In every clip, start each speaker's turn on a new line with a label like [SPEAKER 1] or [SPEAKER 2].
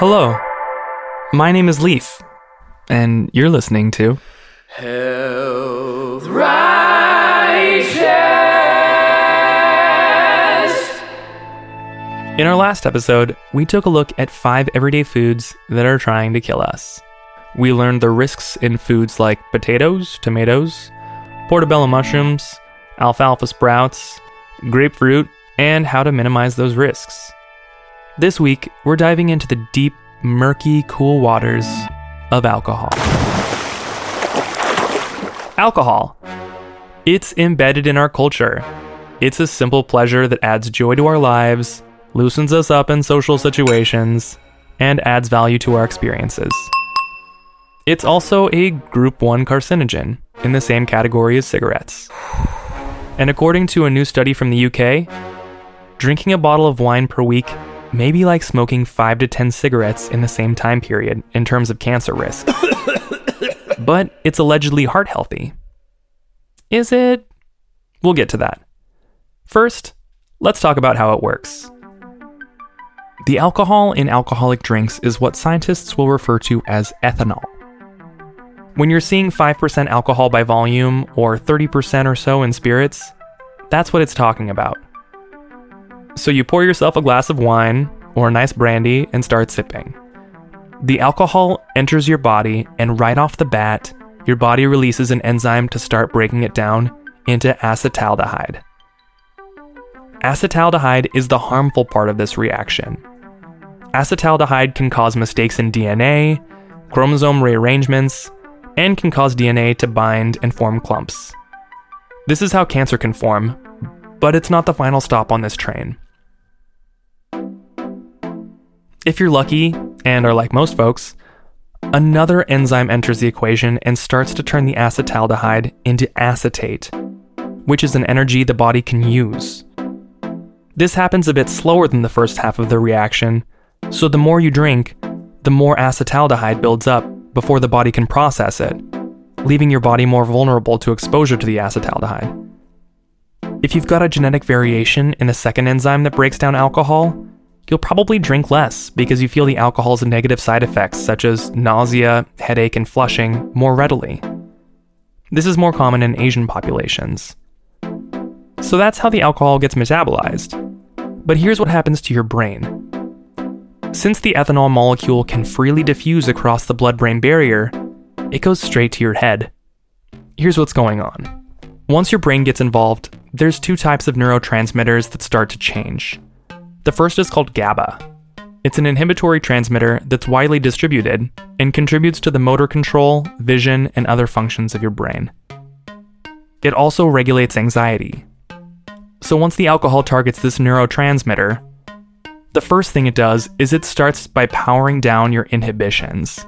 [SPEAKER 1] Hello, my name is Leaf, and you're listening to
[SPEAKER 2] Health Righteous.
[SPEAKER 1] In our last episode, we took a look at five everyday foods that are trying to kill us. We learned the risks in foods like potatoes, tomatoes, portobello mushrooms, alfalfa sprouts, grapefruit, and how to minimize those risks. This week, we're diving into the deep, murky, cool waters of alcohol. Alcohol. It's embedded in our culture. It's a simple pleasure that adds joy to our lives, loosens us up in social situations, and adds value to our experiences. It's also a group 1 carcinogen, in the same category as cigarettes. And according to a new study from the UK, drinking a bottle of wine per week may be like smoking 5 to 10 cigarettes in the same time period in terms of cancer risk. but it's allegedly heart healthy. Is it? We'll get to that. First, let's talk about how it works. The alcohol in alcoholic drinks is what scientists will refer to as ethanol. When you're seeing 5% alcohol by volume or 30% or so in spirits, that's what it's talking about. So you pour yourself a glass of wine or a nice brandy and start sipping. The alcohol enters your body, and right off the bat, your body releases an enzyme to start breaking it down into acetaldehyde. Acetaldehyde is the harmful part of this reaction. Acetaldehyde can cause mistakes in DNA, chromosome rearrangements, and can cause DNA to bind and form clumps. This is how cancer can form, but it's not the final stop on this train. If you're lucky, and are like most folks, another enzyme enters the equation and starts to turn the acetaldehyde into acetate, which is an energy the body can use. This happens a bit slower than the first half of the reaction, so the more you drink, the more acetaldehyde builds up before the body can process it, leaving your body more vulnerable to exposure to the acetaldehyde. If you've got a genetic variation in the second enzyme that breaks down alcohol, you'll probably drink less because you feel the alcohol's negative side effects, such as nausea, headache, and flushing, more readily. This is more common in Asian populations. So that's how the alcohol gets metabolized. But here's what happens to your brain. Since the ethanol molecule can freely diffuse across the blood brain barrier, it goes straight to your head. Here's what's going on. Once your brain gets involved, there's two types of neurotransmitters that start to change. The first is called GABA. It's an inhibitory transmitter that's widely distributed and contributes to the motor control, vision, and other functions of your brain. It also regulates anxiety. So once the alcohol targets this neurotransmitter, the first thing it does is it starts by powering down your inhibitions,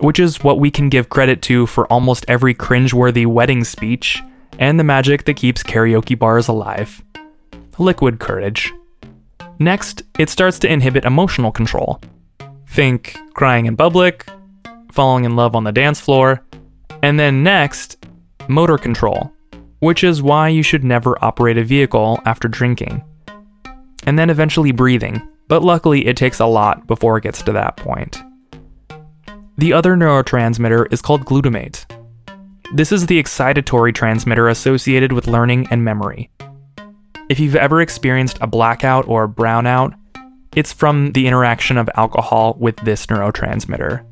[SPEAKER 1] which is what we can give credit to for almost every cringeworthy wedding speech and the magic that keeps karaoke bars alive liquid courage. Next, it starts to inhibit emotional control. Think crying in public, falling in love on the dance floor, and then next, motor control, which is why you should never operate a vehicle after drinking and then eventually breathing, but luckily it takes a lot before it gets to that point. The other neurotransmitter is called glutamate. This is the excitatory transmitter associated with learning and memory. If you've ever experienced a blackout or brownout, it's from the interaction of alcohol with this neurotransmitter.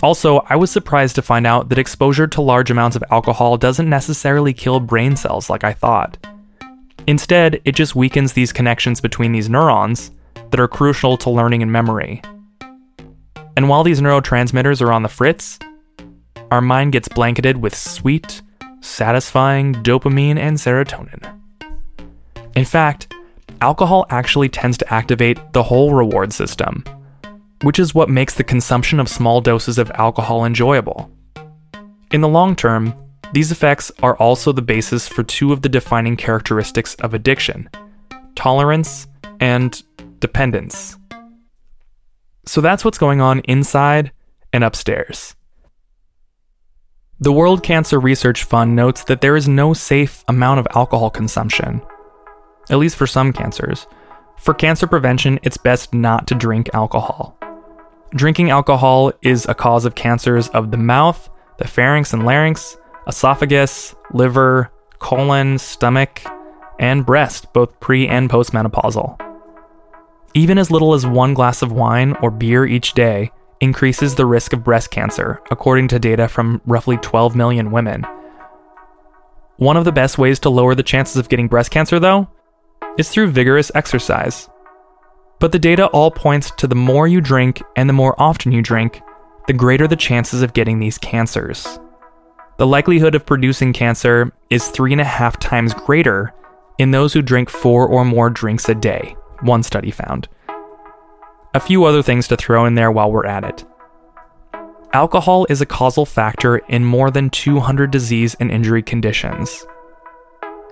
[SPEAKER 1] Also, I was surprised to find out that exposure to large amounts of alcohol doesn't necessarily kill brain cells like I thought. Instead, it just weakens these connections between these neurons that are crucial to learning and memory. And while these neurotransmitters are on the fritz, our mind gets blanketed with sweet, satisfying dopamine and serotonin. In fact, alcohol actually tends to activate the whole reward system, which is what makes the consumption of small doses of alcohol enjoyable. In the long term, these effects are also the basis for two of the defining characteristics of addiction tolerance and dependence. So that's what's going on inside and upstairs. The World Cancer Research Fund notes that there is no safe amount of alcohol consumption, at least for some cancers. For cancer prevention, it's best not to drink alcohol. Drinking alcohol is a cause of cancers of the mouth, the pharynx and larynx, esophagus, liver, colon, stomach, and breast, both pre and postmenopausal. Even as little as one glass of wine or beer each day increases the risk of breast cancer, according to data from roughly 12 million women. One of the best ways to lower the chances of getting breast cancer, though, is through vigorous exercise. But the data all points to the more you drink and the more often you drink, the greater the chances of getting these cancers. The likelihood of producing cancer is three and a half times greater in those who drink four or more drinks a day, one study found. A few other things to throw in there while we're at it. Alcohol is a causal factor in more than 200 disease and injury conditions.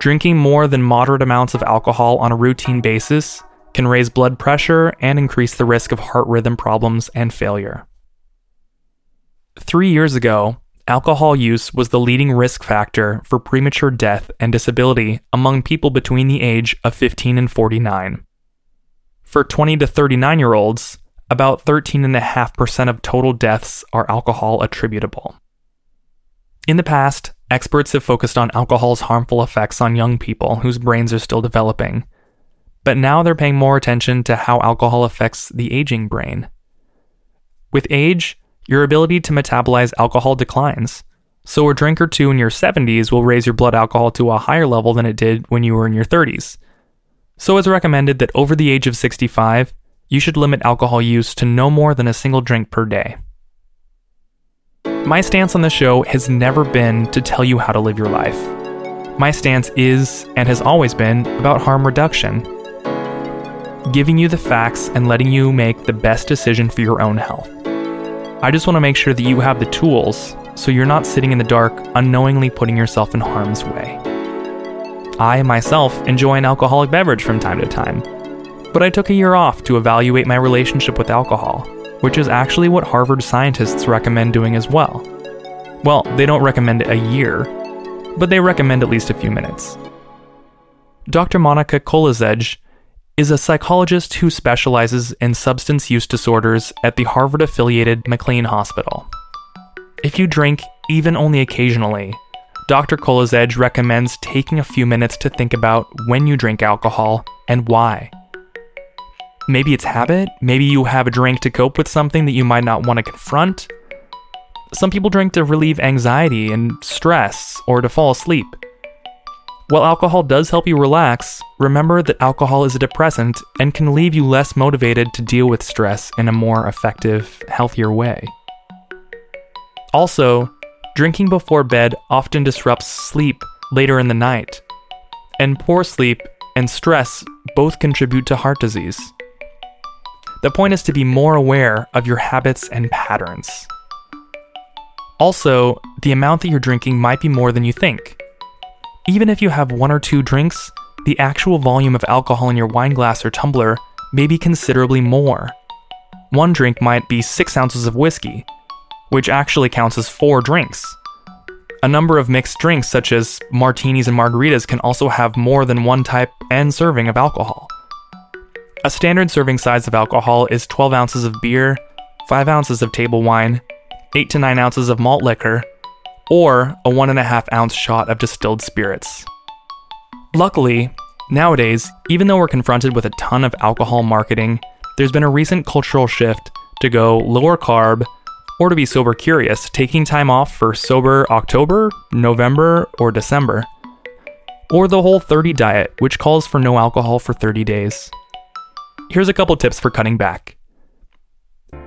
[SPEAKER 1] Drinking more than moderate amounts of alcohol on a routine basis can raise blood pressure and increase the risk of heart rhythm problems and failure. Three years ago, alcohol use was the leading risk factor for premature death and disability among people between the age of 15 and 49. For 20 to 39 year olds, about 13.5% of total deaths are alcohol attributable. In the past, experts have focused on alcohol's harmful effects on young people whose brains are still developing. But now they're paying more attention to how alcohol affects the aging brain. With age, your ability to metabolize alcohol declines. So, a drink or two in your 70s will raise your blood alcohol to a higher level than it did when you were in your 30s. So, it's recommended that over the age of 65, you should limit alcohol use to no more than a single drink per day. My stance on the show has never been to tell you how to live your life. My stance is, and has always been, about harm reduction, giving you the facts and letting you make the best decision for your own health. I just want to make sure that you have the tools so you're not sitting in the dark, unknowingly putting yourself in harm's way. I myself enjoy an alcoholic beverage from time to time, but I took a year off to evaluate my relationship with alcohol, which is actually what Harvard scientists recommend doing as well. Well, they don't recommend a year, but they recommend at least a few minutes. Dr. Monica Kolodziej is a psychologist who specializes in substance use disorders at the Harvard affiliated McLean Hospital. If you drink, even only occasionally, Dr. Kolodziej recommends taking a few minutes to think about when you drink alcohol and why. Maybe it's habit, maybe you have a drink to cope with something that you might not want to confront. Some people drink to relieve anxiety and stress or to fall asleep. While alcohol does help you relax, remember that alcohol is a depressant and can leave you less motivated to deal with stress in a more effective, healthier way. Also, drinking before bed often disrupts sleep later in the night, and poor sleep and stress both contribute to heart disease. The point is to be more aware of your habits and patterns. Also, the amount that you're drinking might be more than you think. Even if you have one or two drinks, the actual volume of alcohol in your wine glass or tumbler may be considerably more. One drink might be 6 ounces of whiskey, which actually counts as 4 drinks. A number of mixed drinks, such as martinis and margaritas, can also have more than one type and serving of alcohol. A standard serving size of alcohol is 12 ounces of beer, 5 ounces of table wine, 8 to 9 ounces of malt liquor, or a one and a half ounce shot of distilled spirits. Luckily, nowadays, even though we're confronted with a ton of alcohol marketing, there's been a recent cultural shift to go lower carb or to be sober curious, taking time off for sober October, November, or December. Or the whole 30 diet, which calls for no alcohol for 30 days. Here's a couple tips for cutting back.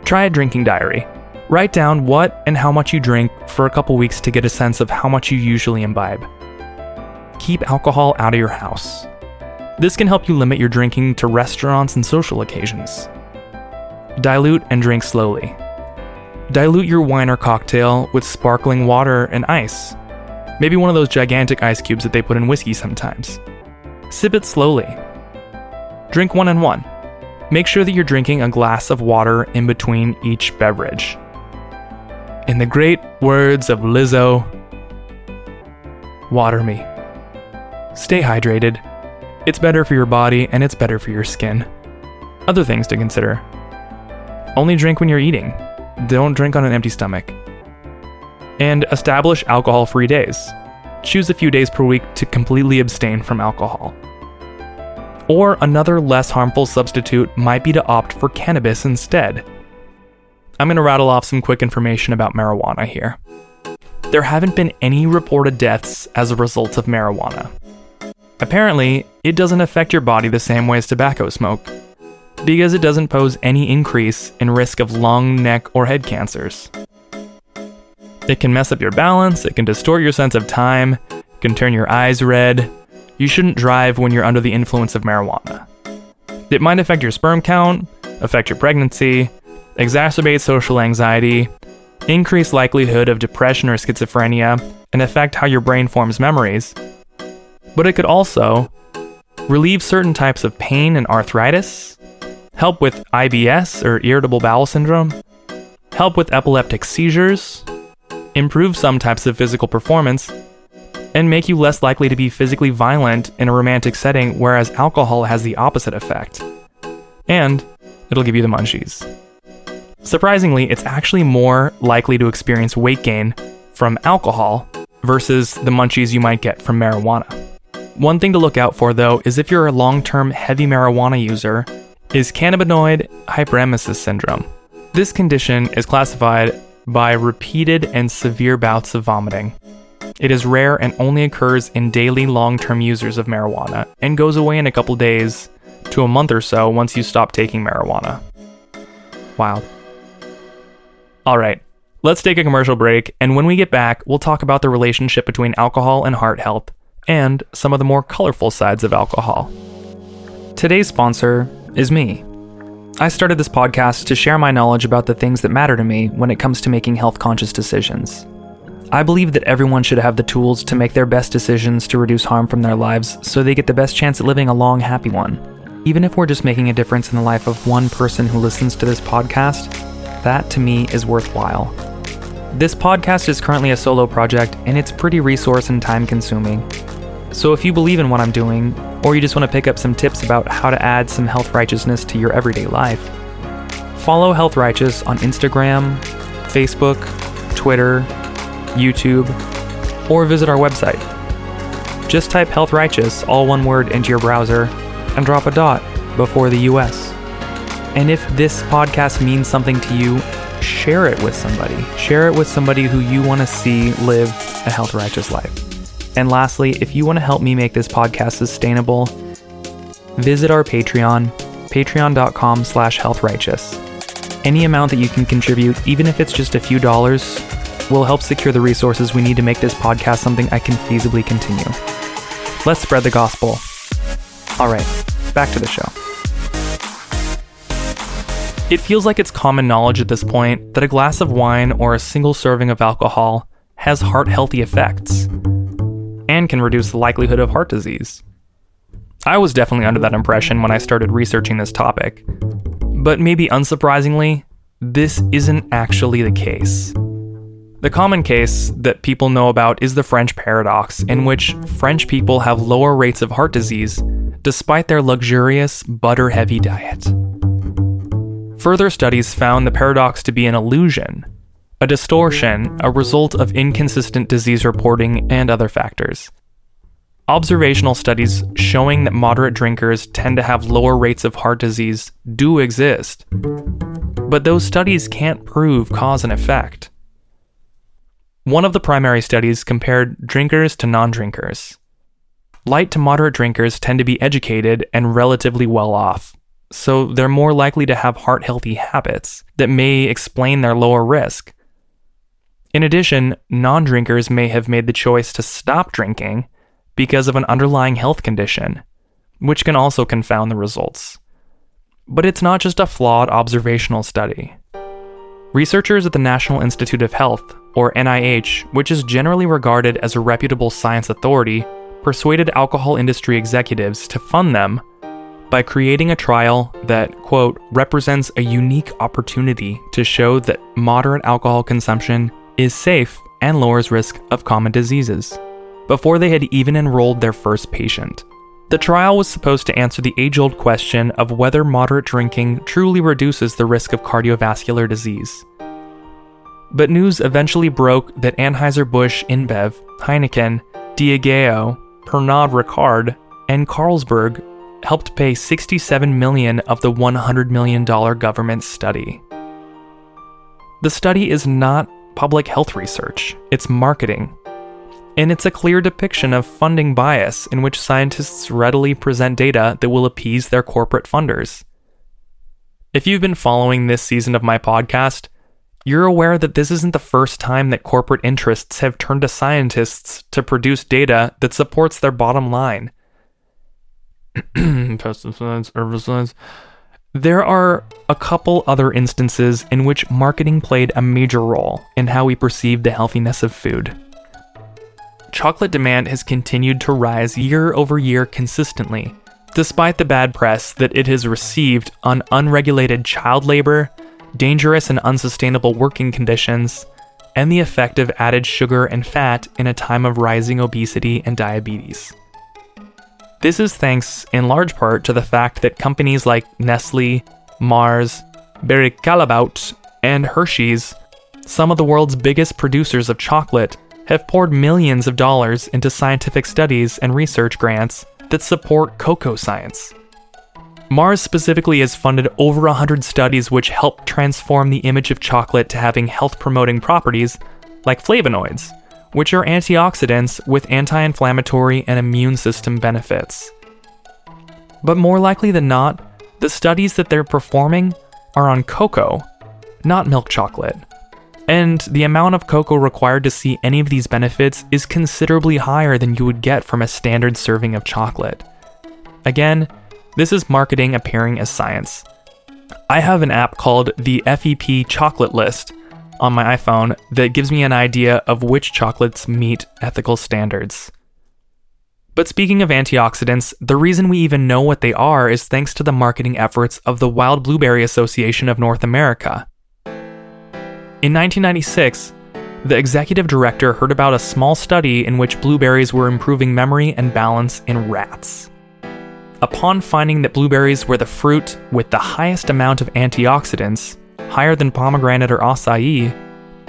[SPEAKER 1] Try a drinking diary. Write down what and how much you drink for a couple weeks to get a sense of how much you usually imbibe. Keep alcohol out of your house. This can help you limit your drinking to restaurants and social occasions. Dilute and drink slowly. Dilute your wine or cocktail with sparkling water and ice. Maybe one of those gigantic ice cubes that they put in whiskey sometimes. Sip it slowly. Drink one and one. Make sure that you're drinking a glass of water in between each beverage. In the great words of Lizzo, water me. Stay hydrated. It's better for your body and it's better for your skin. Other things to consider only drink when you're eating, don't drink on an empty stomach. And establish alcohol free days. Choose a few days per week to completely abstain from alcohol. Or another less harmful substitute might be to opt for cannabis instead. I'm going to rattle off some quick information about marijuana here. There haven't been any reported deaths as a result of marijuana. Apparently, it doesn't affect your body the same way as tobacco smoke, because it doesn't pose any increase in risk of lung, neck, or head cancers. It can mess up your balance, it can distort your sense of time, it can turn your eyes red. You shouldn't drive when you're under the influence of marijuana. It might affect your sperm count, affect your pregnancy, exacerbate social anxiety, increase likelihood of depression or schizophrenia, and affect how your brain forms memories. But it could also relieve certain types of pain and arthritis, help with IBS or irritable bowel syndrome, help with epileptic seizures, improve some types of physical performance, and make you less likely to be physically violent in a romantic setting, whereas alcohol has the opposite effect. And it'll give you the munchies. Surprisingly, it's actually more likely to experience weight gain from alcohol versus the munchies you might get from marijuana. One thing to look out for though is if you're a long term heavy marijuana user, is cannabinoid hyperemesis syndrome. This condition is classified by repeated and severe bouts of vomiting. It is rare and only occurs in daily long term users of marijuana and goes away in a couple days to a month or so once you stop taking marijuana. Wild. All right, let's take a commercial break, and when we get back, we'll talk about the relationship between alcohol and heart health and some of the more colorful sides of alcohol. Today's sponsor is me. I started this podcast to share my knowledge about the things that matter to me when it comes to making health conscious decisions. I believe that everyone should have the tools to make their best decisions to reduce harm from their lives so they get the best chance at living a long, happy one. Even if we're just making a difference in the life of one person who listens to this podcast, that to me is worthwhile. This podcast is currently a solo project and it's pretty resource and time consuming. So if you believe in what I'm doing, or you just want to pick up some tips about how to add some health righteousness to your everyday life, follow Health Righteous on Instagram, Facebook, Twitter, YouTube, or visit our website. Just type Health Righteous, all one word, into your browser and drop a dot before the US. And if this podcast means something to you, share it with somebody. Share it with somebody who you want to see live a health righteous life. And lastly, if you want to help me make this podcast sustainable, visit our Patreon, patreon.com slash healthrighteous. Any amount that you can contribute, even if it's just a few dollars, will help secure the resources we need to make this podcast something I can feasibly continue. Let's spread the gospel. All right, back to the show. It feels like it's common knowledge at this point that a glass of wine or a single serving of alcohol has heart healthy effects and can reduce the likelihood of heart disease. I was definitely under that impression when I started researching this topic, but maybe unsurprisingly, this isn't actually the case. The common case that people know about is the French paradox, in which French people have lower rates of heart disease despite their luxurious, butter heavy diet. Further studies found the paradox to be an illusion, a distortion, a result of inconsistent disease reporting and other factors. Observational studies showing that moderate drinkers tend to have lower rates of heart disease do exist, but those studies can't prove cause and effect. One of the primary studies compared drinkers to non drinkers. Light to moderate drinkers tend to be educated and relatively well off, so they're more likely to have heart healthy habits that may explain their lower risk. In addition, non drinkers may have made the choice to stop drinking because of an underlying health condition, which can also confound the results. But it's not just a flawed observational study. Researchers at the National Institute of Health, or NIH, which is generally regarded as a reputable science authority, persuaded alcohol industry executives to fund them by creating a trial that, quote, represents a unique opportunity to show that moderate alcohol consumption is safe and lowers risk of common diseases, before they had even enrolled their first patient. The trial was supposed to answer the age old question of whether moderate drinking truly reduces the risk of cardiovascular disease. But news eventually broke that Anheuser-Busch InBev, Heineken, Diageo, Pernod Ricard, and Carlsberg helped pay 67 million of the 100 million dollar government study. The study is not public health research, it's marketing. And it's a clear depiction of funding bias in which scientists readily present data that will appease their corporate funders. If you've been following this season of my podcast, you're aware that this isn't the first time that corporate interests have turned to scientists to produce data that supports their bottom line. Pesticides, herbicides. There are a couple other instances in which marketing played a major role in how we perceive the healthiness of food. Chocolate demand has continued to rise year over year consistently, despite the bad press that it has received on unregulated child labor, dangerous and unsustainable working conditions, and the effect of added sugar and fat in a time of rising obesity and diabetes. This is thanks in large part to the fact that companies like Nestle, Mars, Barry Callebaut, and Hershey's, some of the world's biggest producers of chocolate, have poured millions of dollars into scientific studies and research grants that support cocoa science. Mars specifically has funded over 100 studies which help transform the image of chocolate to having health promoting properties like flavonoids, which are antioxidants with anti inflammatory and immune system benefits. But more likely than not, the studies that they're performing are on cocoa, not milk chocolate. And the amount of cocoa required to see any of these benefits is considerably higher than you would get from a standard serving of chocolate. Again, this is marketing appearing as science. I have an app called the FEP Chocolate List on my iPhone that gives me an idea of which chocolates meet ethical standards. But speaking of antioxidants, the reason we even know what they are is thanks to the marketing efforts of the Wild Blueberry Association of North America. In 1996, the executive director heard about a small study in which blueberries were improving memory and balance in rats. Upon finding that blueberries were the fruit with the highest amount of antioxidants, higher than pomegranate or acai,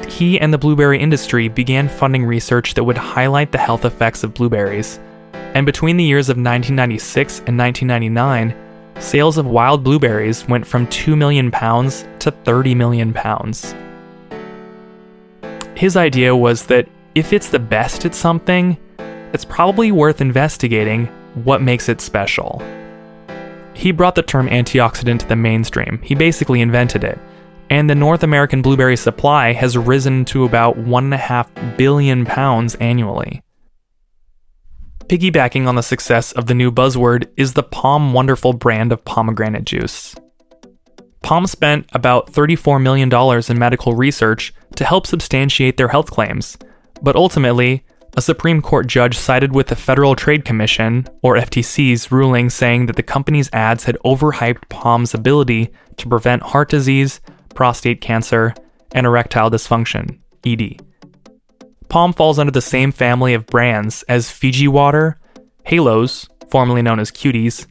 [SPEAKER 1] he and the blueberry industry began funding research that would highlight the health effects of blueberries. And between the years of 1996 and 1999, sales of wild blueberries went from 2 million pounds to 30 million pounds. His idea was that if it's the best at something, it's probably worth investigating what makes it special. He brought the term antioxidant to the mainstream, he basically invented it and the North American blueberry supply has risen to about 1.5 billion pounds annually. Piggybacking on the success of the new buzzword is the POM Wonderful brand of pomegranate juice. POM spent about $34 million in medical research to help substantiate their health claims, but ultimately, a Supreme Court judge sided with the Federal Trade Commission, or FTC's, ruling saying that the company's ads had overhyped POM's ability to prevent heart disease, prostate cancer, and erectile dysfunction, ED. POM falls under the same family of brands as Fiji Water, Halos, formerly known as Cuties,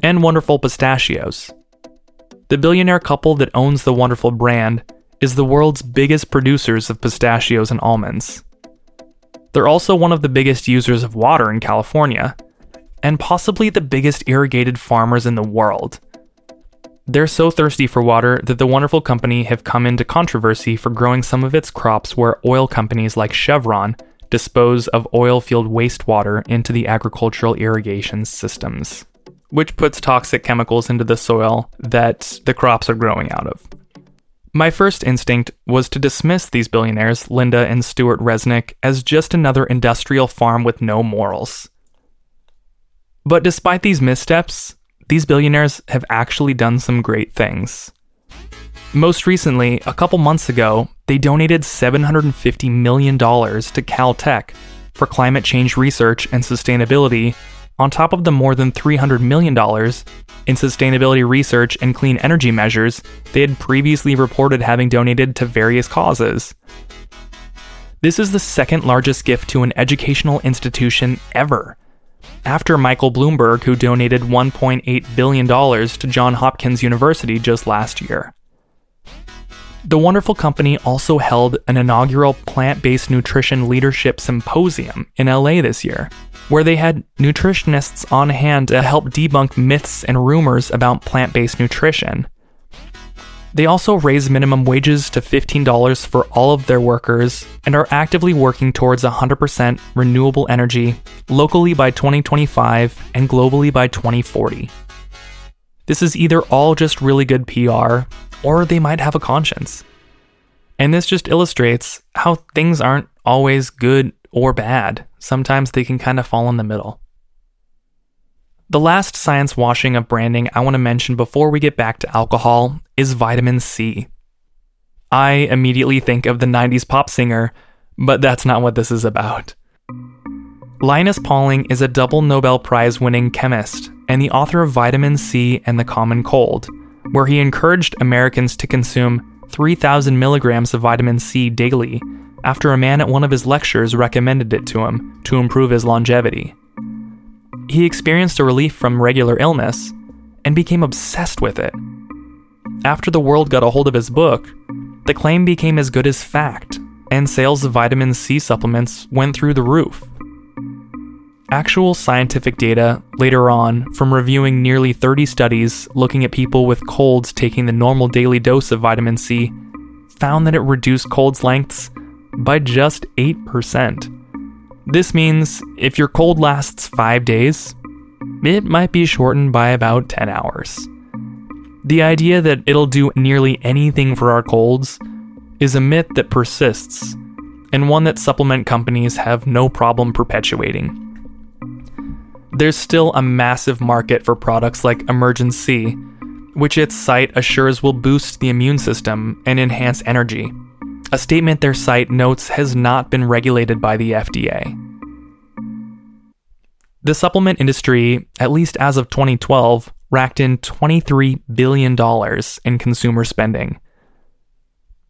[SPEAKER 1] and Wonderful Pistachios. The billionaire couple that owns the Wonderful brand is the world's biggest producers of pistachios and almonds. They're also one of the biggest users of water in California, and possibly the biggest irrigated farmers in the world. They're so thirsty for water that the wonderful company have come into controversy for growing some of its crops where oil companies like Chevron dispose of oil field wastewater into the agricultural irrigation systems, which puts toxic chemicals into the soil that the crops are growing out of. My first instinct was to dismiss these billionaires, Linda and Stuart Resnick, as just another industrial farm with no morals. But despite these missteps, these billionaires have actually done some great things. Most recently, a couple months ago, they donated $750 million to Caltech for climate change research and sustainability, on top of the more than $300 million in sustainability research and clean energy measures they had previously reported having donated to various causes. This is the second largest gift to an educational institution ever after Michael Bloomberg, who donated $1.8 billion to Johns Hopkins University just last year. The wonderful company also held an inaugural plant based nutrition leadership symposium in LA this year, where they had nutritionists on hand to help debunk myths and rumors about plant based nutrition. They also raised minimum wages to $15 for all of their workers and are actively working towards 100% renewable energy locally by 2025 and globally by 2040. This is either all just really good PR, or they might have a conscience. And this just illustrates how things aren't always good or bad. Sometimes they can kind of fall in the middle. The last science washing of branding I want to mention before we get back to alcohol is vitamin C. I immediately think of the 90s pop singer, but that's not what this is about. Linus Pauling is a double Nobel Prize winning chemist and the author of Vitamin C and the Common Cold, where he encouraged Americans to consume 3,000 milligrams of vitamin C daily after a man at one of his lectures recommended it to him to improve his longevity. He experienced a relief from regular illness and became obsessed with it. After the world got a hold of his book, the claim became as good as fact, and sales of vitamin C supplements went through the roof. Actual scientific data later on, from reviewing nearly 30 studies looking at people with colds taking the normal daily dose of vitamin C, found that it reduced colds lengths by just 8%. This means if your cold lasts 5 days, it might be shortened by about 10 hours. The idea that it'll do nearly anything for our colds is a myth that persists, and one that supplement companies have no problem perpetuating. There's still a massive market for products like Emergen-C, which its site assures will boost the immune system and enhance energy a statement their site notes has not been regulated by the FDA. The supplement industry, at least as of 2012, racked in $23 billion in consumer spending.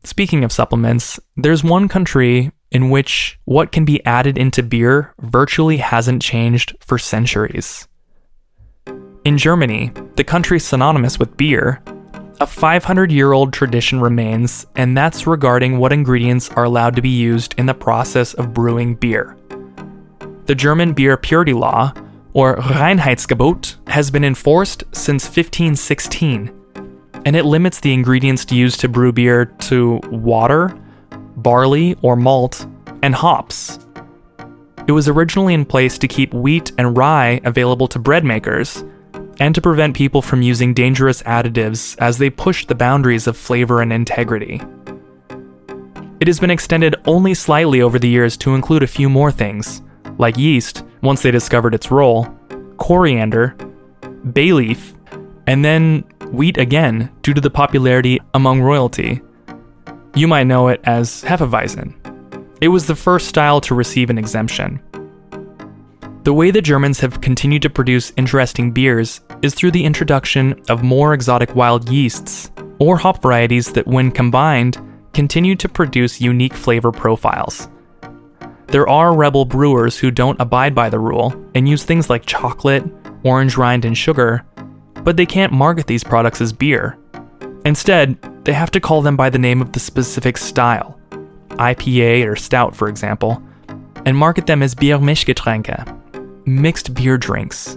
[SPEAKER 1] Speaking of supplements, there's one country in which what can be added into beer virtually hasn't changed for centuries. In Germany, the country synonymous with beer, a 500 year old tradition remains, and that's regarding what ingredients are allowed to be used in the process of brewing beer. The German beer purity law, or Reinheitsgebot, has been enforced since 1516, and it limits the ingredients used to brew beer to water, barley or malt, and hops. It was originally in place to keep wheat and rye available to bread makers and to prevent people from using dangerous additives as they push the boundaries of flavor and integrity. It has been extended only slightly over the years to include a few more things, like yeast, once they discovered its role, coriander, bay leaf, and then wheat again due to the popularity among royalty. You might know it as Hefeweizen. It was the first style to receive an exemption. The way the Germans have continued to produce interesting beers is through the introduction of more exotic wild yeasts, or hop varieties that, when combined, continue to produce unique flavor profiles. There are rebel brewers who don't abide by the rule and use things like chocolate, orange rind, and sugar, but they can't market these products as beer. Instead, they have to call them by the name of the specific style, IPA or stout, for example, and market them as Biermischgetränke, mixed beer drinks.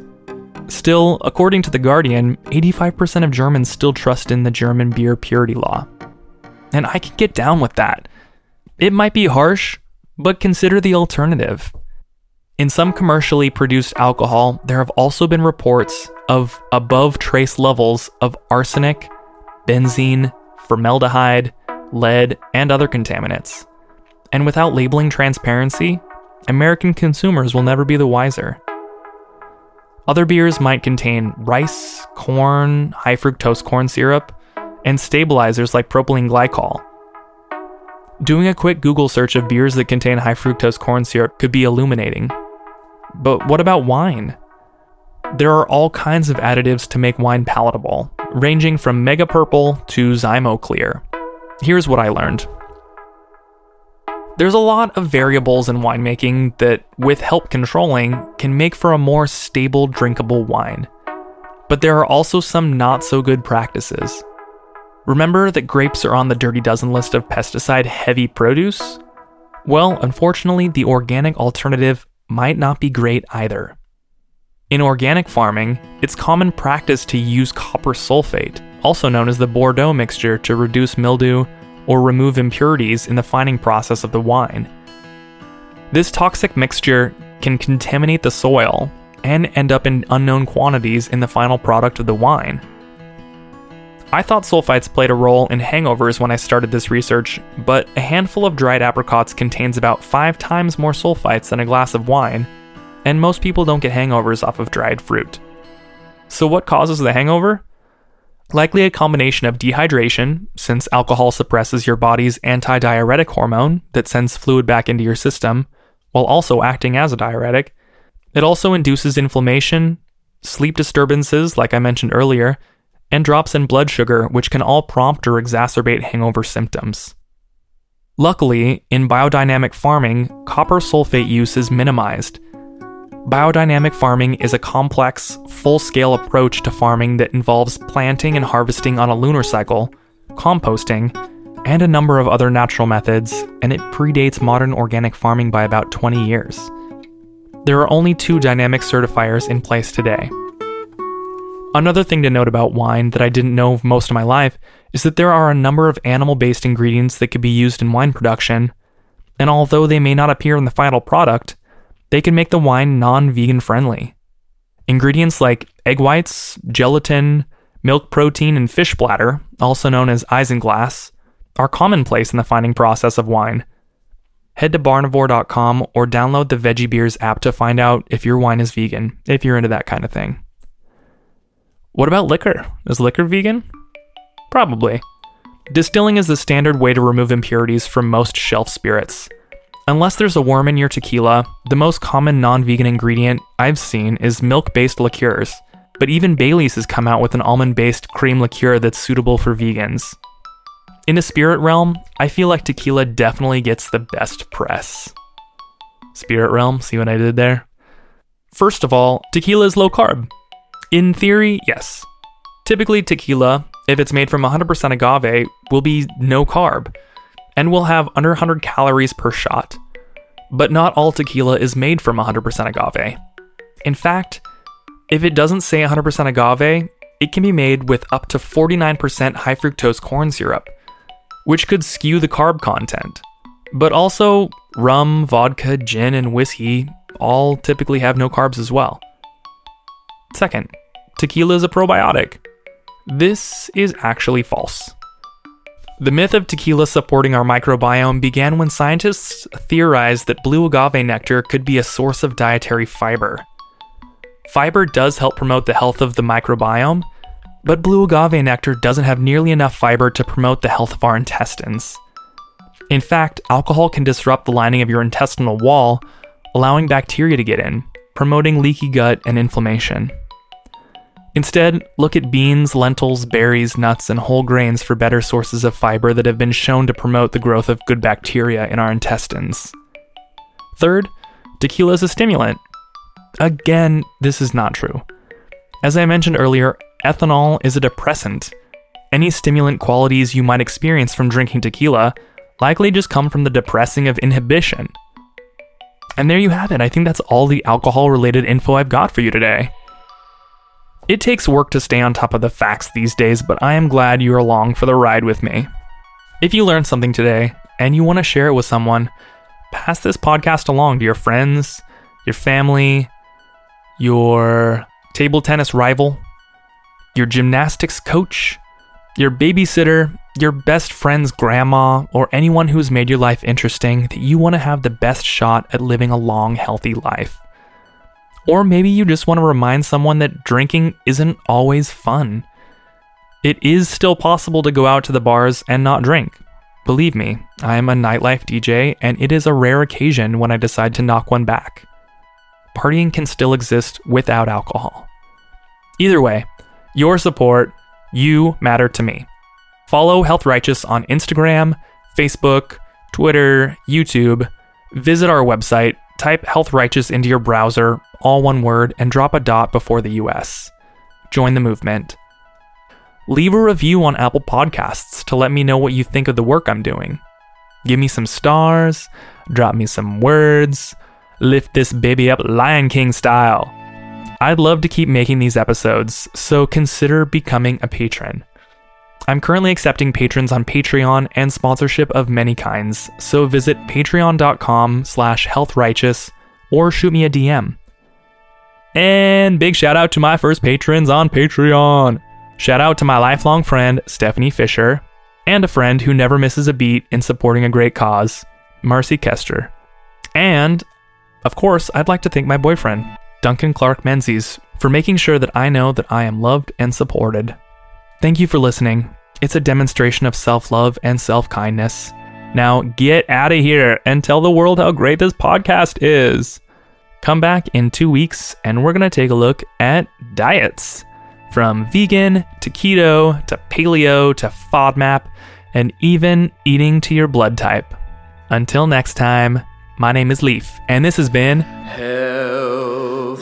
[SPEAKER 1] Still, according to The Guardian, 85% of Germans still trust in the German beer purity law. And I can get down with that. It might be harsh, but consider the alternative. In some commercially produced alcohol, there have also been reports of above trace levels of arsenic, benzene, formaldehyde, lead, and other contaminants. And without labeling transparency, American consumers will never be the wiser. Other beers might contain rice, corn, high fructose corn syrup, and stabilizers like propylene glycol. Doing a quick Google search of beers that contain high fructose corn syrup could be illuminating. But what about wine? There are all kinds of additives to make wine palatable, ranging from Mega Purple to Zymo Clear. Here's what I learned There's a lot of variables in winemaking that, with help controlling, can make for a more stable, drinkable wine. But there are also some not so good practices. Remember that grapes are on the Dirty Dozen list of pesticide heavy produce? Well, unfortunately, the organic alternative might not be great either. In organic farming, it's common practice to use copper sulfate, also known as the Bordeaux mixture, to reduce mildew or remove impurities in the fining process of the wine. This toxic mixture can contaminate the soil and end up in unknown quantities in the final product of the wine. I thought sulfites played a role in hangovers when I started this research, but a handful of dried apricots contains about five times more sulfites than a glass of wine, and most people don't get hangovers off of dried fruit. So, what causes the hangover? Likely a combination of dehydration, since alcohol suppresses your body's antidiuretic hormone that sends fluid back into your system, while also acting as a diuretic. It also induces inflammation, sleep disturbances, like I mentioned earlier, and drops in blood sugar, which can all prompt or exacerbate hangover symptoms. Luckily, in biodynamic farming, copper sulfate use is minimized, Biodynamic farming is a complex, full scale approach to farming that involves planting and harvesting on a lunar cycle, composting, and a number of other natural methods, and it predates modern organic farming by about 20 years. There are only two dynamic certifiers in place today. Another thing to note about wine that I didn't know most of my life is that there are a number of animal based ingredients that could be used in wine production, and although they may not appear in the final product, they can make the wine non vegan friendly. Ingredients like egg whites, gelatin, milk protein, and fish bladder, also known as isinglass, are commonplace in the fining process of wine. Head to barnivore.com or download the Veggie Beers app to find out if your wine is vegan, if you're into that kind of thing. What about liquor? Is liquor vegan? Probably. Distilling is the standard way to remove impurities from most shelf spirits. Unless there's a worm in your tequila, the most common non vegan ingredient I've seen is milk based liqueurs, but even Bailey's has come out with an almond based cream liqueur that's suitable for vegans. In the spirit realm, I feel like tequila definitely gets the best press. Spirit realm, see what I did there? First of all, tequila is low carb. In theory, yes. Typically, tequila, if it's made from 100% agave, will be no carb and will have under 100 calories per shot. But not all tequila is made from 100% agave. In fact, if it doesn't say 100% agave, it can be made with up to 49% high fructose corn syrup, which could skew the carb content. But also, rum, vodka, gin, and whiskey all typically have no carbs as well. Second, tequila is a probiotic. This is actually false. The myth of tequila supporting our microbiome began when scientists theorized that blue agave nectar could be a source of dietary fiber. Fiber does help promote the health of the microbiome, but blue agave nectar doesn't have nearly enough fiber to promote the health of our intestines. In fact, alcohol can disrupt the lining of your intestinal wall, allowing bacteria to get in, promoting leaky gut and inflammation. Instead, look at beans, lentils, berries, nuts, and whole grains for better sources of fiber that have been shown to promote the growth of good bacteria in our intestines. Third, tequila is a stimulant. Again, this is not true. As I mentioned earlier, ethanol is a depressant. Any stimulant qualities you might experience from drinking tequila likely just come from the depressing of inhibition. And there you have it. I think that's all the alcohol related info I've got for you today. It takes work to stay on top of the facts these days, but I am glad you're along for the ride with me. If you learned something today and you want to share it with someone, pass this podcast along to your friends, your family, your table tennis rival, your gymnastics coach, your babysitter, your best friend's grandma, or anyone who's made your life interesting that you want to have the best shot at living a long, healthy life. Or maybe you just want to remind someone that drinking isn't always fun. It is still possible to go out to the bars and not drink. Believe me, I am a nightlife DJ, and it is a rare occasion when I decide to knock one back. Partying can still exist without alcohol. Either way, your support, you matter to me. Follow Health Righteous on Instagram, Facebook, Twitter, YouTube, visit our website, type Health Righteous into your browser, all one word, and drop a dot before the US. Join the movement. Leave a review on Apple Podcasts to let me know what you think of the work I'm doing. Give me some stars, drop me some words, lift this baby up Lion King style. I'd love to keep making these episodes, so consider becoming a patron. I'm currently accepting patrons on Patreon and sponsorship of many kinds, so visit patreon.com slash healthrighteous or shoot me a DM. And big shout out to my first patrons on Patreon. Shout out to my lifelong friend, Stephanie Fisher, and a friend who never misses a beat in supporting a great cause, Marcy Kester. And, of course, I'd like to thank my boyfriend, Duncan Clark Menzies, for making sure that I know that I am loved and supported. Thank you for listening. It's a demonstration of self love and self kindness. Now get out of here and tell the world how great this podcast is. Come back in two weeks and we're going to take a look at diets from vegan to keto to paleo to FODMAP and even eating to your blood type. Until next time, my name is Leaf, and this has been
[SPEAKER 2] Hell